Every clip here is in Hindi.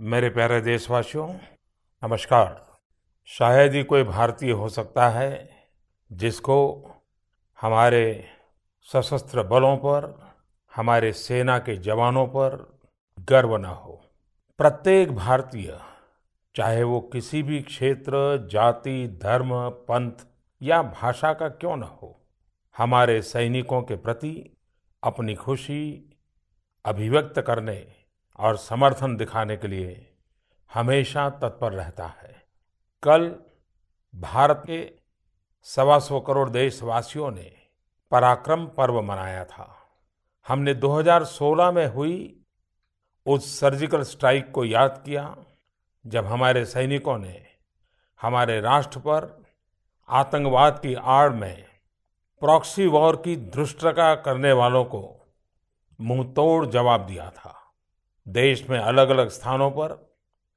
मेरे प्यारे देशवासियों, नमस्कार। शायद ही कोई भारतीय हो सकता है जिसको हमारे सशस्त्र बलों पर, हमारे सेना के जवानों पर गर्व न हो। प्रत्येक भारतीय, चाहे वो किसी भी क्षेत्र, जाति, धर्म, पंथ या भाषा का क्यों न हो, हमारे सैनिकों के प्रति अपनी खुशी, अभिव्यक्त करने और समर्थन दिखाने के लिए हमेशा तत्पर रहता है। कल भारत के सवा सौ करोड़ देशवासियों ने पराक्रम पर्व मनाया था। हमने 2016 में हुई उस सर्जिकल स्ट्राइक को याद किया, जब हमारे सैनिकों ने हमारे राष्ट्र पर आतंकवाद की आड़ में प्रॉक्सी वॉर की धृष्टता करने वालों को मुँह तोड़ जवाब दिया था। देश में अलग अलग स्थानों पर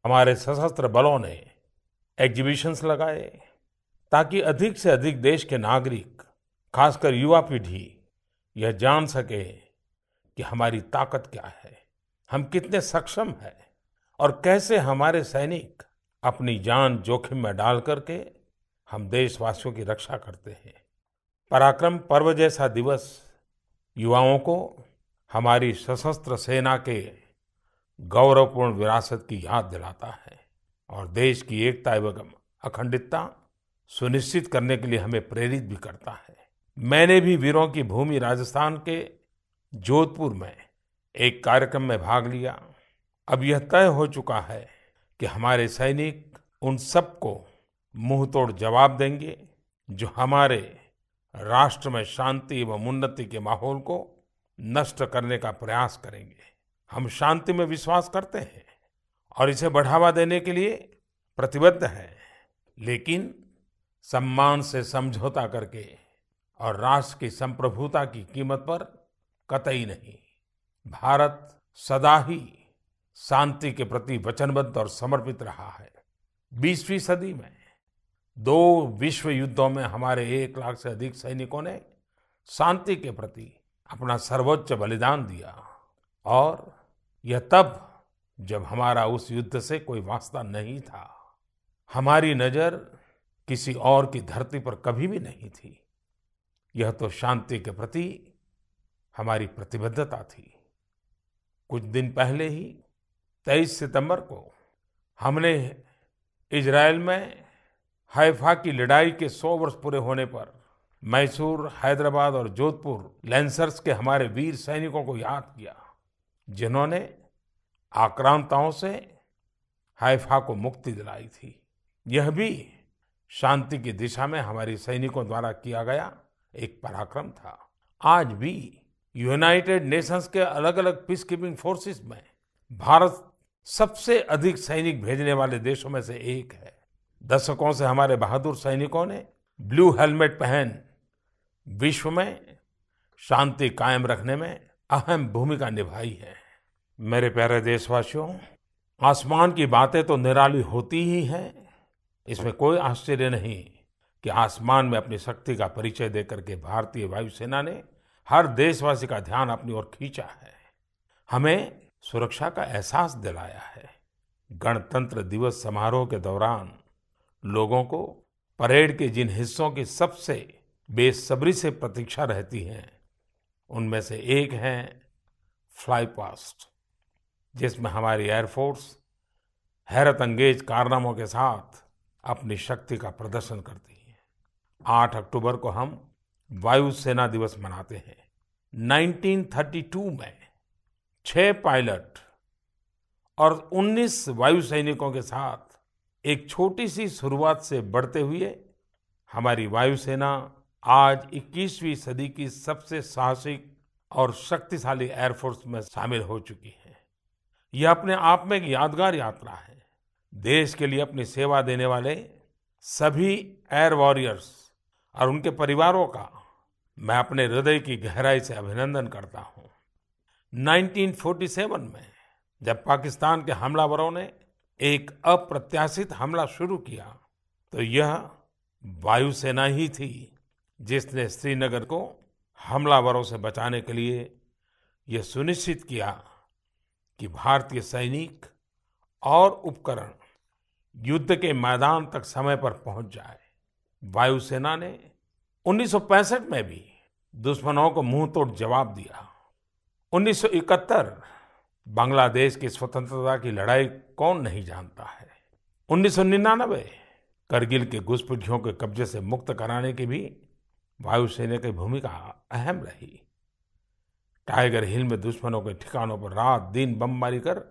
हमारे सशस्त्र बलों ने एग्जीबिशंस लगाए, ताकि अधिक से अधिक देश के नागरिक, खासकर युवा पीढ़ी, यह जान सके कि हमारी ताकत क्या है, हम कितने सक्षम हैं और कैसे हमारे सैनिक अपनी जान जोखिम में डाल करके हम देशवासियों की रक्षा करते हैं। पराक्रम पर्व जैसा दिवस युवाओं को हमारी सशस्त्र सेना के गौरवपूर्ण विरासत की याद दिलाता है और देश की एकता एवं अखंडितता सुनिश्चित करने के लिए हमें प्रेरित भी करता है। मैंने भी वीरों की भूमि राजस्थान के जोधपुर में एक कार्यक्रम में भाग लिया। अब यह तय हो चुका है कि हमारे सैनिक उन सबको मुँह तोड़ जवाब देंगे जो हमारे राष्ट्र में शांति एवं उन्नति के माहौल को नष्ट करने का प्रयास करेंगे। हम शांति में विश्वास करते हैं और इसे बढ़ावा देने के लिए प्रतिबद्ध हैं। लेकिन सम्मान से समझौता करके और राष्ट्र की संप्रभुता की कीमत पर कतई नहीं। भारत सदा ही शांति के प्रति वचनबद्ध और समर्पित रहा है। बीसवीं सदी में दो विश्व युद्धों में हमारे एक लाख से अधिक सैनिकों ने शांति के प्रति अपना सर्वोच्च बलिदान दिया और यह तब जब हमारा उस युद्ध से कोई वास्ता नहीं था। हमारी नज़र किसी और की धरती पर कभी भी नहीं थी। यह तो शांति के प्रति हमारी प्रतिबद्धता थी। कुछ दिन पहले ही 23 सितंबर को हमने इजराइल में हैफा की लड़ाई के 100 वर्ष पूरे होने पर मैसूर, हैदराबाद और जोधपुर लेंसर्स के हमारे वीर सैनिकों को याद किया। जिन्होंने आक्रांताओं से हाइफा को मुक्ति दिलाई थी। यह भी शांति की दिशा में हमारी सैनिकों द्वारा किया गया एक पराक्रम था। आज भी यूनाइटेड नेशंस के अलग अलग पीस कीपिंग फोर्सेस में भारत सबसे अधिक सैनिक भेजने वाले देशों में से एक है। दशकों से हमारे बहादुर सैनिकों ने ब्लू हेलमेट पहन विश्व में शांति कायम रखने में अहम भूमिका निभाई है। मेरे प्यारे देशवासियों, आसमान की बातें तो निराली होती ही हैं। इसमें कोई आश्चर्य नहीं कि आसमान में अपनी शक्ति का परिचय देकर के भारतीय वायुसेना ने हर देशवासी का ध्यान अपनी ओर खींचा है। हमें सुरक्षा का एहसास दिलाया है। गणतंत्र दिवस समारोह के दौरान लोगों को परेड के जिन हिस्सों की सबसे बेसब्री से प्रतीक्षा रहती है उनमें से एक है फ्लाई पास्ट जिसमें हमारी एयरफोर्स हैरत अंगेज कारनामों के साथ अपनी शक्ति का प्रदर्शन करती है। 8 अक्टूबर को हम वायुसेना दिवस मनाते हैं। 1932 में छह पायलट और 19 वायु सैनिकों के साथ एक छोटी सी शुरुआत से बढ़ते हुए हमारी वायुसेना आज 21वीं सदी की सबसे साहसिक और शक्तिशाली एयरफोर्स में शामिल हो चुकी है। यह अपने आप में एक यादगार यात्रा है। देश के लिए अपनी सेवा देने वाले सभी एयर वॉरियर्स और उनके परिवारों का मैं अपने हृदय की गहराई से अभिनंदन करता हूँ। 1947 में जब पाकिस्तान के हमलावरों ने एक अप्रत्याशित हमला शुरू किया तो यह वायुसेना ही थी। जिसने श्रीनगर को हमलावरों से बचाने के लिए यह सुनिश्चित किया कि भारतीय सैनिक और उपकरण युद्ध के मैदान तक समय पर पहुँच जाए। वायुसेना ने 1965 में भी दुश्मनों को मुँह तोड़ जवाब दिया। 1971 बांग्लादेश की स्वतंत्रता की लड़ाई कौन नहीं जानता है। 1999 करगिल के घुसपैठियों के कब्जे से मुक्त कराने की भी वायुसेना की भूमिका अहम रही। टाइगर हिल में दुश्मनों के ठिकानों पर रात दिन बमबारी कर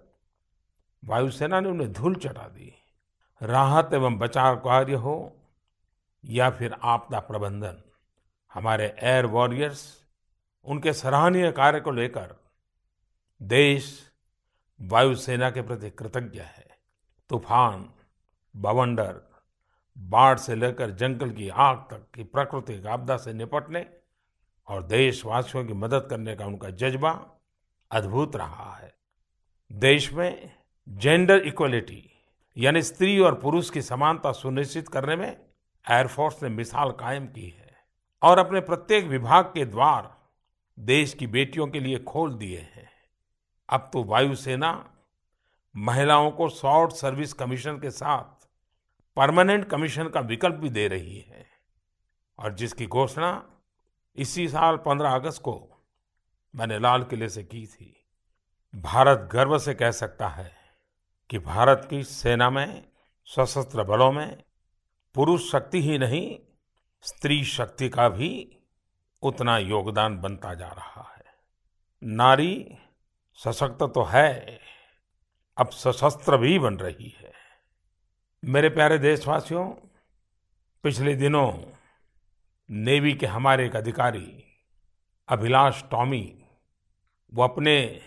वायुसेना ने उन्हें धूल चटा दी। राहत एवं बचाव कार्य हो या फिर आपदा प्रबंधन, हमारे एयर वॉरियर्स उनके सराहनीय कार्य को लेकर देश वायुसेना के प्रति कृतज्ञ है। तूफ़ान, बवंडर बाढ़ से लेकर जंगल की आग तक की प्राकृतिक आपदा से निपटने और देशवासियों की मदद करने का उनका जज्बा अद्भुत रहा है। देश में जेंडर इक्वलिटी यानी स्त्री और पुरुष की समानता सुनिश्चित करने में एयरफोर्स ने मिसाल कायम की है और अपने प्रत्येक विभाग के द्वार देश की बेटियों के लिए खोल दिए हैं। अब तो वायुसेना महिलाओं को शॉर्ट सर्विस कमीशन के साथ परमानेंट कमीशन का विकल्प भी दे रही है। और जिसकी घोषणा इसी साल 15 अगस्त को मैंने लाल किले से की थी। भारत गर्व से कह सकता है कि भारत की सेना में, सशस्त्र बलों में पुरुष शक्ति ही नहीं, स्त्री शक्ति का भी उतना योगदान बनता जा रहा है। नारी सशक्त तो है, अब सशस्त्र भी बन रही है। मेरे प्यारे देशवासियों, पिछले दिनों नेवी के हमारे एक अधिकारी, अभिलाष टॉमी, वो अपने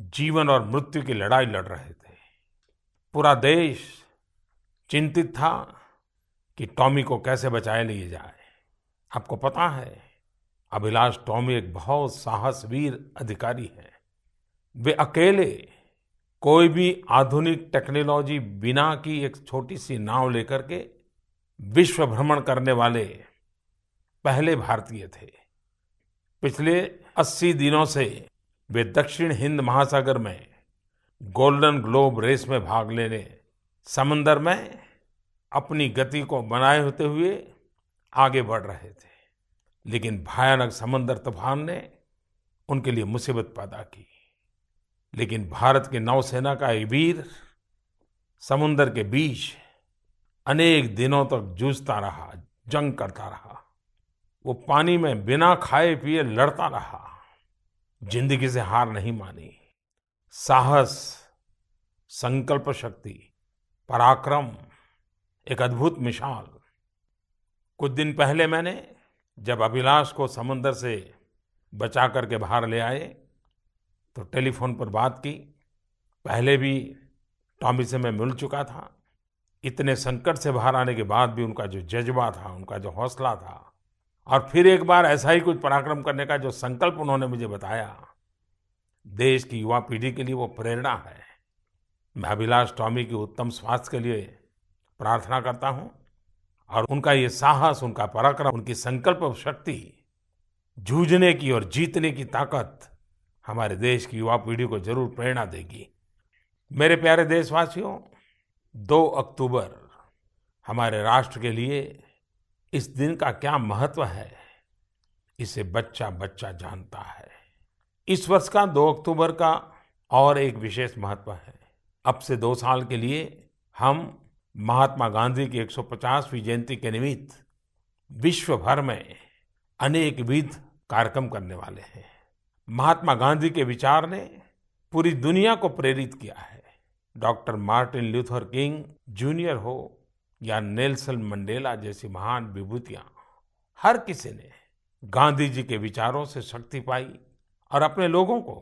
जीवन और मृत्यु की लड़ाई लड़ रहे थे। पूरा देश चिंतित था कि टॉमी को कैसे बचाए लिए जाए। आपको पता है, अभिलाष टॉमी एक बहुत साहसवीर अधिकारी है। वे अकेले कोई भी आधुनिक टेक्नोलॉजी बिना की एक छोटी सी नाव लेकर के विश्व भ्रमण करने वाले पहले भारतीय थे। पिछले 80 दिनों से वे दक्षिण हिंद महासागर में गोल्डन ग्लोब रेस में भाग लेने, समंदर में अपनी गति को बनाए होते हुए आगे बढ़ रहे थे। लेकिन भयानक समंदर तूफ़ान ने उनके लिए मुसीबत पैदा की। लेकिन भारत की नौसेना का एक वीर समुन्दर के बीच अनेक दिनों तक जूझता रहा, जंग करता रहा। वो पानी में बिना खाए पिए लड़ता रहा, ज़िंदगी से हार नहीं मानी। साहस, संकल्प शक्ति, पराक्रम, एक अद्भुत मिसाल। कुछ दिन पहले मैंने जब अभिलाष को समुंदर से बचा करके बाहर ले आए तो टेलीफोन पर बात की। पहले भी टॉमी से मैं मिल चुका था। इतने संकट से बाहर आने के बाद भी उनका जो जज्बा था, उनका जो हौसला था, और फिर एक बार ऐसा ही कुछ पराक्रम करने का जो संकल्प उन्होंने मुझे बताया, देश की युवा पीढ़ी के लिए वो प्रेरणा है। मैं अभिलाष टॉमी की उत्तम स्वास्थ्य के लिए प्रार्थना करता हूँ, और उनका ये साहस, उनका पराक्रम, उनकी संकल्प शक्ति, जूझने की और जीतने की ताकत हमारे देश की युवा पीढ़ी को ज़रूर प्रेरणा देगी। मेरे प्यारे देशवासियों, दो अक्टूबर हमारे राष्ट्र के लिए इस दिन का क्या महत्व है, इसे बच्चा बच्चा जानता है। इस वर्ष का 2 अक्टूबर का और एक विशेष महत्व है। अब से दो साल के लिए हम महात्मा गांधी की 150वीं जयंती के निमित्त विश्व भर में अनेक विध कार्यक्रम करने वाले हैं। महात्मा गांधी के विचार ने पूरी दुनिया को प्रेरित किया है। Doctor Martin Luther King junior हो या नेल्सन मंडेला जैसी महान विभूतियाँ, हर किसी ने गांधी जी के विचारों से शक्ति पाई और अपने लोगों को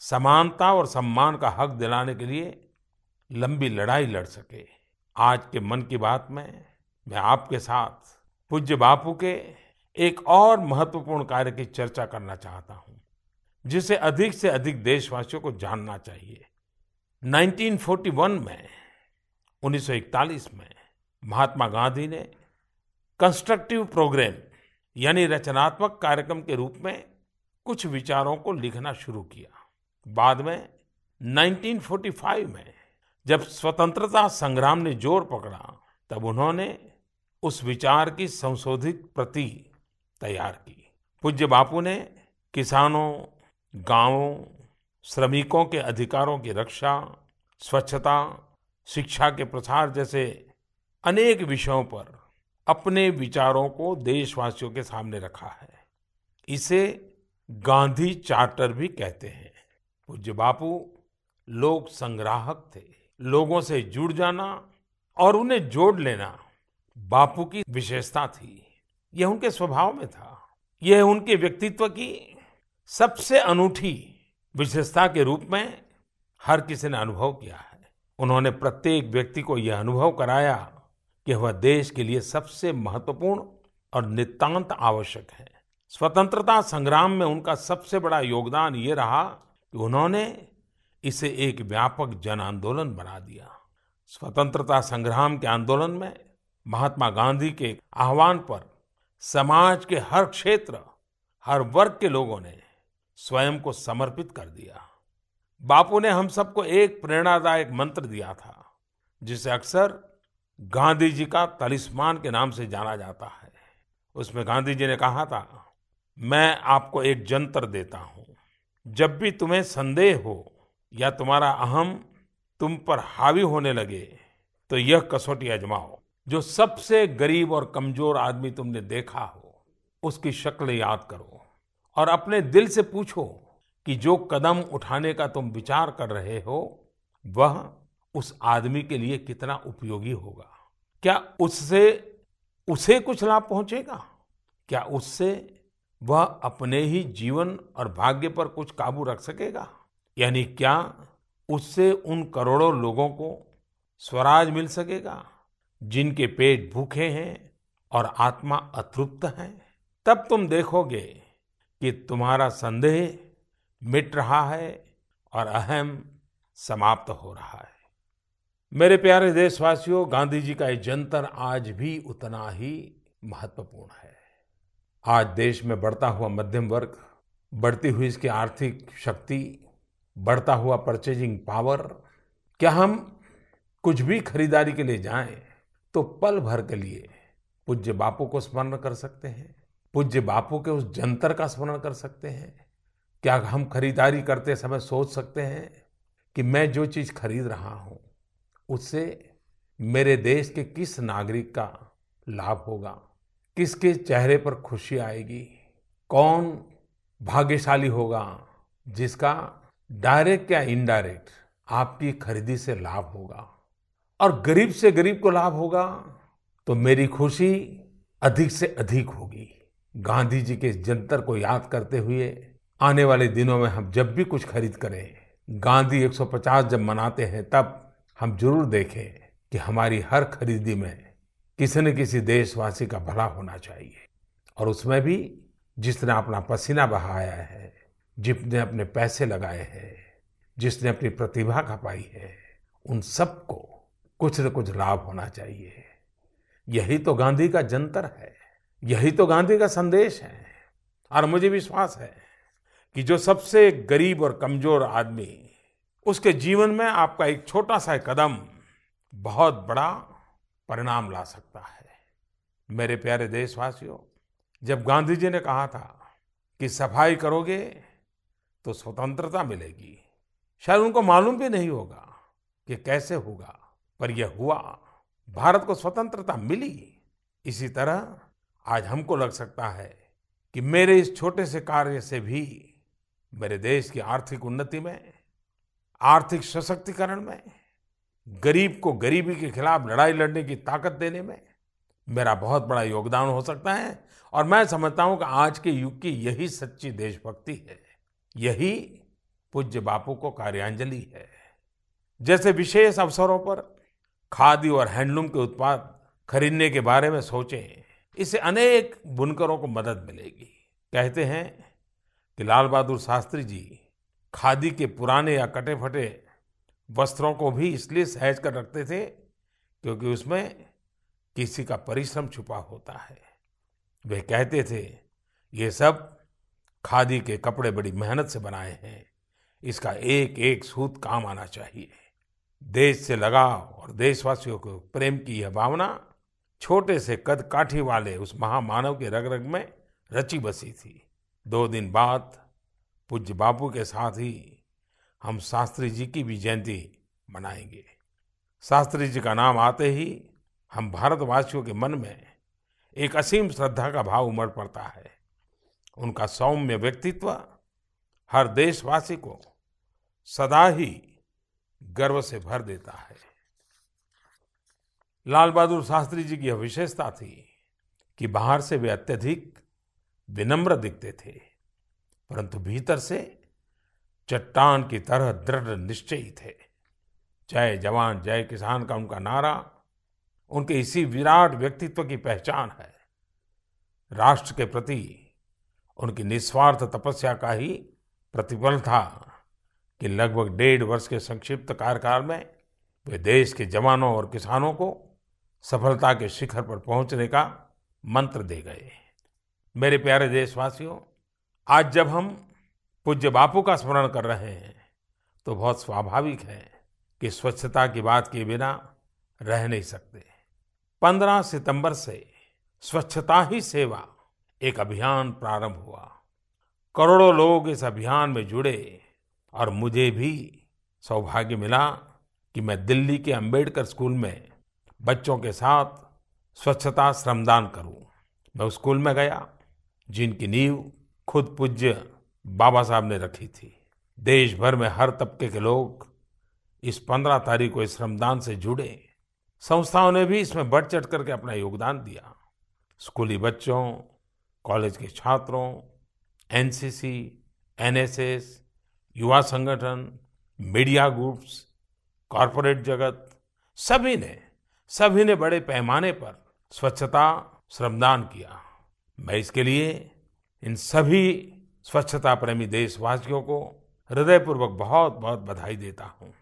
समानता और सम्मान का हक दिलाने के लिए लंबी लड़ाई लड़ सके। आज के मन की बात में मैं आपके साथ पूज्य बापू के एक और महत्वपूर्ण कार्य की चर्चा करना चाहता हूँ। जिसे अधिक से अधिक देशवासियों को जानना चाहिए। 1941 में 1941 में महात्मा गांधी ने कंस्ट्रक्टिव प्रोग्राम, यानी रचनात्मक कार्यक्रम के रूप में कुछ विचारों को लिखना शुरू किया। बाद में 1945 में जब स्वतंत्रता संग्राम ने ज़ोर पकड़ा, तब उन्होंने उस विचार की संशोधित प्रति तैयार की। पूज्य बापू ने किसानों गाँवों, श्रमिकों के अधिकारों की रक्षा, स्वच्छता, शिक्षा के प्रसार जैसे अनेक विषयों पर अपने विचारों को देशवासियों के सामने रखा है। इसे गांधी चार्टर भी कहते हैं। पूज्य बापू लोक संग्राहक थे। लोगों से जुड़ जाना और उन्हें जोड़ लेना बापू की विशेषता थी। यह उनके स्वभाव में था। यह उनके व्यक्तित्व की सबसे अनूठी विशेषता के रूप में हर किसी ने अनुभव किया है। उन्होंने प्रत्येक व्यक्ति को यह अनुभव कराया कि वह देश के लिए सबसे महत्वपूर्ण और नितांत आवश्यक है। स्वतंत्रता संग्राम में उनका सबसे बड़ा योगदान ये रहा कि उन्होंने इसे एक व्यापक जन आंदोलन बना दिया। स्वतंत्रता संग्राम के आंदोलन में महात्मा गांधी के आह्वान पर समाज के हर क्षेत्र, हर वर्ग के लोगों ने स्वयं को समर्पित कर दिया। बापू ने हम सबको एक प्रेरणादायक मंत्र दिया था, जिसे अक्सर गांधी जी का तलिस्मान के नाम से जाना जाता है। उसमें गांधी जी ने कहा था, मैं आपको एक जंतर देता हूँ। जब भी तुम्हें संदेह हो या तुम्हारा अहम तुम पर हावी होने लगे तो यह कसौटी अजमाओ जो सबसे गरीब और कमज़ोर आदमी तुमने देखा हो, उसकी शक्ल याद करो। और अपने दिल से पूछो कि जो कदम उठाने का तुम विचार कर रहे हो, वह उस आदमी के लिए कितना उपयोगी होगा? क्या उससे, उसे कुछ लाभ पहुंचेगा? क्या उससे वह अपने ही जीवन और भाग्य पर कुछ काबू रख सकेगा? यानी क्या उससे उन करोड़ों लोगों को स्वराज मिल सकेगा, जिनके पेट भूखे हैं और आत्मा अतृप्त है? तब तुम देखोगे कि तुम्हारा संदेह मिट रहा है और अहम समाप्त हो रहा है। मेरे प्यारे देशवासियों, गांधी जी का ये जंतर आज भी उतना ही महत्वपूर्ण है। आज देश में बढ़ता हुआ मध्यम वर्ग, बढ़ती हुई इसकी आर्थिक शक्ति, बढ़ता हुआ परचेजिंग पावर क्या हम कुछ भी खरीदारी के लिए जाएँ तो पल भर के लिए पूज्य बापू को स्मरण कर सकते हैं। पूज्य बापू के उस जंतर का स्मरण कर सकते हैं? क्या हम खरीदारी करते समय सोच सकते हैं कि मैं जो चीज़ खरीद रहा हूँ, उससे मेरे देश के किस नागरिक का लाभ होगा? किसके चेहरे पर खुशी आएगी? कौन भाग्यशाली होगा जिसका डायरेक्ट या इनडायरेक्ट आपकी खरीदी से लाभ होगा? और गरीब से गरीब को लाभ होगा तो मेरी खुशी अधिक से अधिक होगी। गांधी जी के इस जंतर को याद करते हुए आने वाले दिनों में हम जब भी कुछ खरीद करें, गांधी 150 जब मनाते हैं, तब हम ज़रूर देखें कि हमारी हर खरीदी में किसी न किसी देशवासी का भला होना चाहिए। और उसमें भी जिसने अपना पसीना बहाया है जिसने अपने पैसे लगाए हैं, जिसने अपनी प्रतिभा खपाई है, उन सबको कुछ न कुछ लाभ होना चाहिए। यही तो गांधी का जंतर है। यही तो गांधी का संदेश है और मुझे विश्वास है कि जो सबसे गरीब और कमज़ोर आदमी उसके जीवन में आपका एक छोटा सा कदम बहुत बड़ा परिणाम ला सकता है। मेरे प्यारे देशवासियों, जब गांधी जी ने कहा था कि सफ़ाई करोगे तो स्वतंत्रता मिलेगी, शायद उनको मालूम भी नहीं होगा कि कैसे होगा, पर यह हुआ, भारत को स्वतंत्रता मिली। इसी तरह आज हमको लग सकता है कि मेरे इस छोटे से कार्य से भी मेरे देश की आर्थिक उन्नति में, आर्थिक सशक्तिकरण में, गरीब को गरीबी के खिलाफ लड़ाई लड़ने की ताकत देने में मेरा बहुत बड़ा योगदान हो सकता है और मैं समझता हूँ कि आज के युग की यही सच्ची देशभक्ति है। यही पूज्य बापू को कार्यांजलि है। जैसे विशेष अवसरों पर खादी और हैंडलूम के उत्पाद खरीदने के बारे में सोचें इससे अनेक बुनकरों को मदद मिलेगी। कहते हैं कि लाल बहादुर शास्त्री जी खादी के पुराने या कटे फटे वस्त्रों को भी इसलिए सहज कर रखते थे क्योंकि उसमें किसी का परिश्रम छुपा होता है। वे कहते थे, ये सब खादी के कपड़े बड़ी मेहनत से बनाए हैं। इसका एक एक सूत काम आना चाहिए। देश से लगाव और देशवासियों को प्रेम की यह भावना छोटे से कद काठी वाले उस महामानव के रग रग में रची बसी थी। दो दिन बाद पूज्य बापू के साथ ही हम शास्त्री जी की भी जयंती मनाएँगे। शास्त्री जी का नाम आते ही हम भारतवासियों के मन में एक असीम श्रद्धा का भाव उमड़ पड़ता है। उनका सौम्य व्यक्तित्व हर देशवासी को सदा ही गर्व से भर देता है। लाल बहादुर शास्त्री जी की यह विशेषता थी कि बाहर से वे अत्यधिक विनम्र दिखते थे, परंतु भीतर से चट्टान की तरह दृढ़ निश्चयी थे। जय जवान, जय किसान का उनका नारा, उनके इसी विराट व्यक्तित्व की पहचान है। राष्ट्र के प्रति उनकी निस्वार्थ तपस्या का ही प्रतिफल था कि लगभग डेढ़ वर्ष के संक्षिप्त कार्यकाल में वे देश के जवानों और किसानों को सफलता के शिखर पर पहुँचने का मंत्र दे गए। मेरे प्यारे देशवासियों, आज जब हम पूज्य बापू का स्मरण कर रहे हैं तो बहुत स्वाभाविक है कि स्वच्छता की बात किए बिना रह नहीं सकते। 15 सितंबर से स्वच्छता ही सेवा एक अभियान प्रारंभ हुआ। करोड़ों लोग इस अभियान में जुड़े और मुझे भी सौभाग्य मिला कि मैं दिल्ली के अंबेडकर स्कूल में बच्चों के साथ स्वच्छता श्रमदान करूँ। मैं उस स्कूल में गया जिनकी नींव खुद पूज्य बाबा साहब ने रखी थी। देश भर में हर तबके के लोग इस पंद्रह तारीख को इस श्रमदान से जुड़े। संस्थाओं ने भी इसमें बढ़ चढ़ करके अपना योगदान दिया। स्कूली बच्चों कॉलेज के छात्रों एनसीसी, एनएसएस, युवा संगठन मीडिया ग्रुप्स कॉरपोरेट जगत सभी ने सभी ने बड़े पैमाने पर स्वच्छता श्रमदान किया। मैं इसके लिए इन सभी स्वच्छता प्रेमी देशवासियों को हृदयपूर्वक बहुत बहुत बधाई देता हूँ।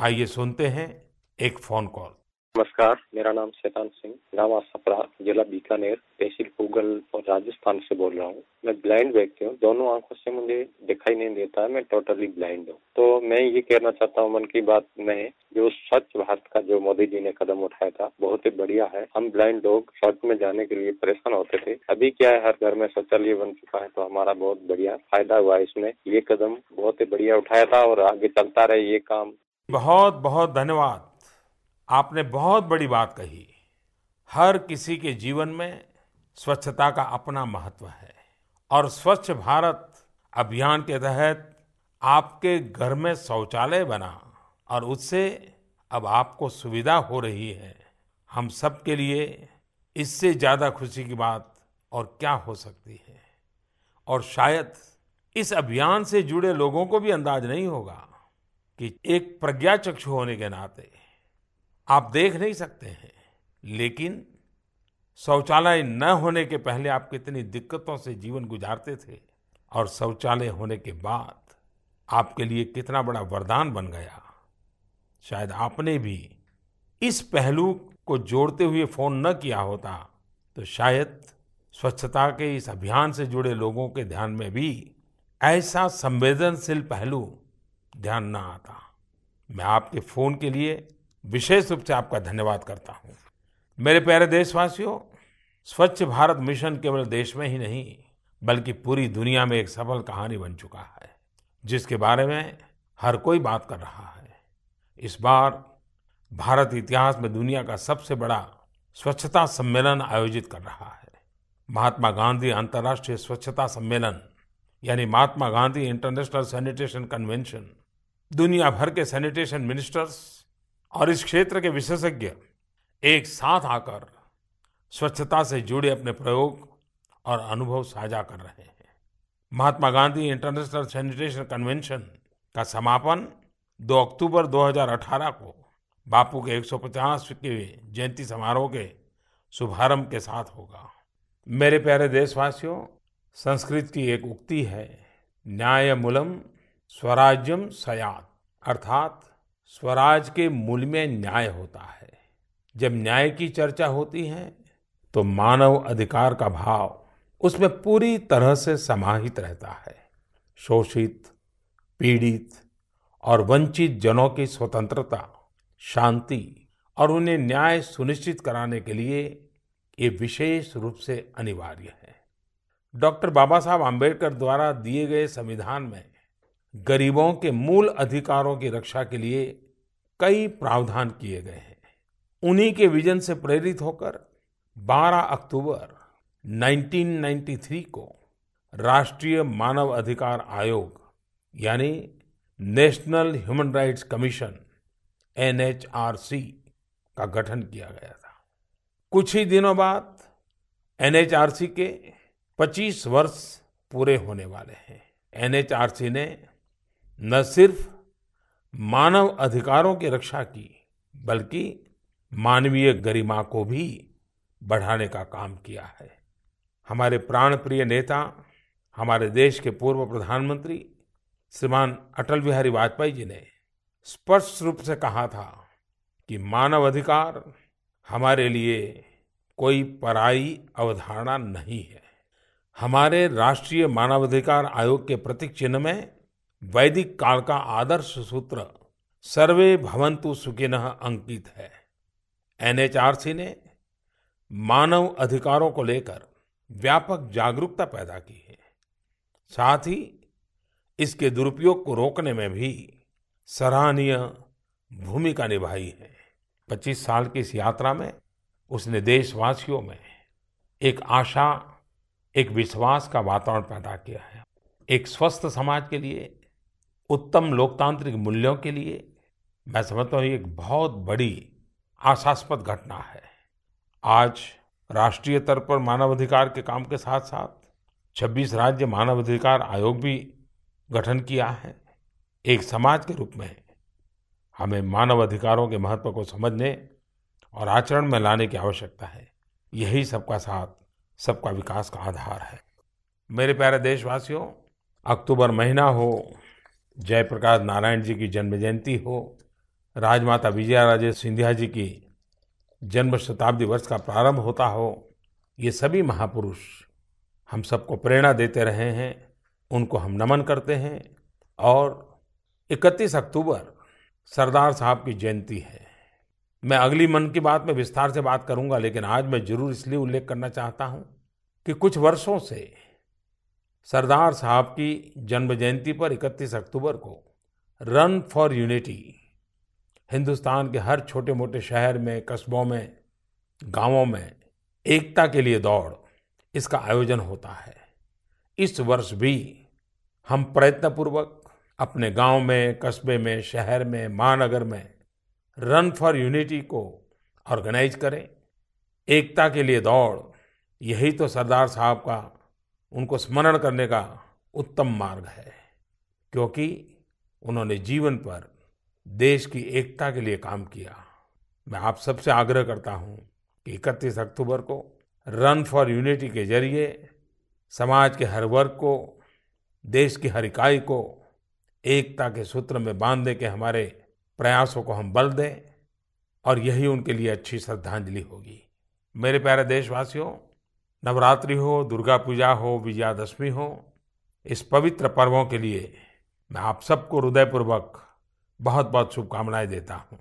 आइए सुनते हैं एक फ़ोन कॉल। नमस्कार, मेरा नाम शैतान सिंह गाँव सपरा जिला बीकानेर, तहसील पूगल और राजस्थान से बोल रहा हूँ। मैं ब्लाइंड व्यक्ति हूँ, दोनों आँखों से मुझे दिखाई नहीं देता है, मैं टोटली ब्लाइंड हूँ। तो मैं ये कहना चाहता हूँ, मन की बात में, जो स्वच्छ भारत का जो मोदी जी ने कदम उठाया था, बहुत ही बढ़िया है। हम ब्लाइंड लोग शौच में जाने के लिए परेशान होते थे। अभी क्या है, हर घर में शौचालय बन चुका है तो हमारा बहुत बढ़िया फ़ायदा हुआ इसमें। ये कदम बहुत ही बढ़िया उठाया था और आगे चलता रहे ये काम। बहुत बहुत धन्यवाद। आपने बहुत बड़ी बात कही। हर किसी के जीवन में स्वच्छता का अपना महत्व है और स्वच्छ भारत अभियान के तहत आपके घर में शौचालय बना और उससे अब आपको सुविधा हो रही है। हम सब के लिए इससे ज़्यादा खुशी की बात और क्या हो सकती है? और शायद इस अभियान से जुड़े लोगों को भी अंदाज नहीं होगा कि एक प्रज्ञा चक्षु होने के नाते आप देख नहीं सकते हैं, लेकिन शौचालय न होने के पहले आप कितनी दिक्कतों से जीवन गुजारते थे और शौचालय होने के बाद आपके लिए कितना बड़ा वरदान बन गया। शायद आपने भी इस पहलू को जोड़ते हुए फ़ोन न किया होता तो शायद स्वच्छता के इस अभियान से जुड़े लोगों के ध्यान में भी ऐसा संवेदनशील पहलू ध्यान न आता। मैं आपके फ़ोन के लिए विशेष रूप से आपका धन्यवाद करता हूँ। मेरे प्यारे देशवासियों, स्वच्छ भारत मिशन केवल देश में ही नहीं, बल्कि पूरी दुनिया में एक सफल कहानी बन चुका है, जिसके बारे में हर कोई बात कर रहा है। इस बार भारत इतिहास में दुनिया का सबसे बड़ा स्वच्छता सम्मेलन आयोजित कर रहा है। महात्मा गांधी अंतर्राष्ट्रीय स्वच्छता सम्मेलन, यानी Mahatma Gandhi international sanitation convention, दुनिया भर के सैनिटेशन मिनिस्टर्स और इस क्षेत्र के विशेषज्ञ एक साथ आकर स्वच्छता से जुड़े अपने प्रयोग और अनुभव साझा कर रहे हैं। Mahatma Gandhi international sanitation convention का समापन 2 अक्टूबर 2018 को बापू के 150 के जयंती समारोह के शुभारंभ के साथ होगा। मेरे प्यारे देशवासियों, संस्कृत की एक उक्ति है न्याय मूलम स्वराज्यम सयात, अर्थात स्वराज के मूल में न्याय होता है। जब न्याय की चर्चा होती है तो मानव अधिकार का भाव उसमें पूरी तरह से समाहित रहता है। शोषित, पीड़ित और वंचित जनों की स्वतंत्रता, शांति और उन्हें न्याय सुनिश्चित कराने के लिए ये विशेष रूप से अनिवार्य है। डॉक्टर बाबा साहब आम्बेडकर द्वारा दिए गए संविधान में गरीबों के मूल अधिकारों की रक्षा के लिए कई प्रावधान किए गए हैं। उन्हीं के विजन से प्रेरित होकर 12 अक्टूबर 1993 को राष्ट्रीय मानव अधिकार आयोग, यानी national human rights commission, NHRC, का गठन किया गया था। कुछ ही दिनों बाद एनएचआरसी के 25 वर्ष पूरे होने वाले हैं। एनएचआरसी ने न सिर्फ़ मानव अधिकारों की रक्षा की, बल्कि मानवीय गरिमा को भी बढ़ाने का काम किया है। हमारे प्राण प्रिय नेता, हमारे देश के पूर्व प्रधानमंत्री श्रीमान अटल बिहारी वाजपेयी जी ने स्पष्ट रूप से कहा था कि मानव अधिकार हमारे लिए कोई पराई अवधारणा नहीं है। हमारे राष्ट्रीय मानवाधिकार आयोग के प्रतीक चिन्ह में वैदिक काल का आदर्श सूत्र, सर्वे भवंतु सुखिनः अंकित है। एनएचआरसी ने मानव अधिकारों को लेकर व्यापक जागरूकता पैदा की है। साथ ही इसके दुरुपयोग को रोकने में भी सराहनीय भूमिका निभाई है। 25 साल की इस यात्रा में उसने देशवासियों में एक आशा, एक विश्वास का वातावरण पैदा किया है। एक स्वस्थ समाज के लिए उत्तम लोकतांत्रिक मूल्यों के लिए मैं समझता हूँ एक बहुत बड़ी आशास्पद घटना है। आज राष्ट्रीय स्तर पर मानवाधिकार के काम के साथ साथ 26 राज्य मानवाधिकार आयोग भी गठन किया है। एक समाज के रूप में हमें मानवाधिकारों के महत्व को समझने और आचरण में लाने की आवश्यकता है। यही सबका साथ, सबका विकास का आधार है। मेरे प्यारे देशवासियों, अक्टूबर महीना हो जयप्रकाश नारायण जी की जन्म जयंती हो, राजमाता विजया राजे सिंधिया जी की जन्म शताब्दी वर्ष का प्रारंभ होता हो, ये सभी महापुरुष हम सबको प्रेरणा देते रहे हैं, उनको हम नमन करते हैं और 31 अक्टूबर सरदार साहब की जयंती है। मैं अगली मन की बात में विस्तार से बात करूँगा, लेकिन आज मैं ज़रूर इसलिए उल्लेख करना चाहता हूँ कि कुछ वर्षों से सरदार साहब की जन्म जयंती पर 31 अक्टूबर को रन फॉर यूनिटी हिंदुस्तान के हर छोटे मोटे शहर में, कस्बों में, गाँवों में एकता के लिए दौड़ इसका आयोजन होता है। इस वर्ष भी हम प्रयत्नपूर्वक अपने गाँव में, कस्बे में, शहर में, महानगर में रन फॉर यूनिटी को ऑर्गेनाइज करें। एकता के लिए दौड़, यही तो सरदार साहब का उनको स्मरण करने का उत्तम मार्ग है, क्योंकि उन्होंने जीवन पर देश की एकता के लिए काम किया। मैं आप सबसे आग्रह करता हूँ कि इकतीस अक्टूबर को रन फॉर यूनिटी के ज़रिए समाज के हर वर्ग को, देश की हर इकाई को एकता के सूत्र में बांधने के हमारे प्रयासों को हम बल दें और यही उनके लिए अच्छी श्रद्धांजलि होगी। मेरे प्यारे देशवासियों नवरात्रि हो दुर्गा पूजा हो, विजयादशमी हो, इस पवित्र पर्वों के लिए मैं आप सबको हृदयपूर्वक बहुत बहुत शुभकामनाएँ देता हूँ।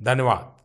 धन्यवाद।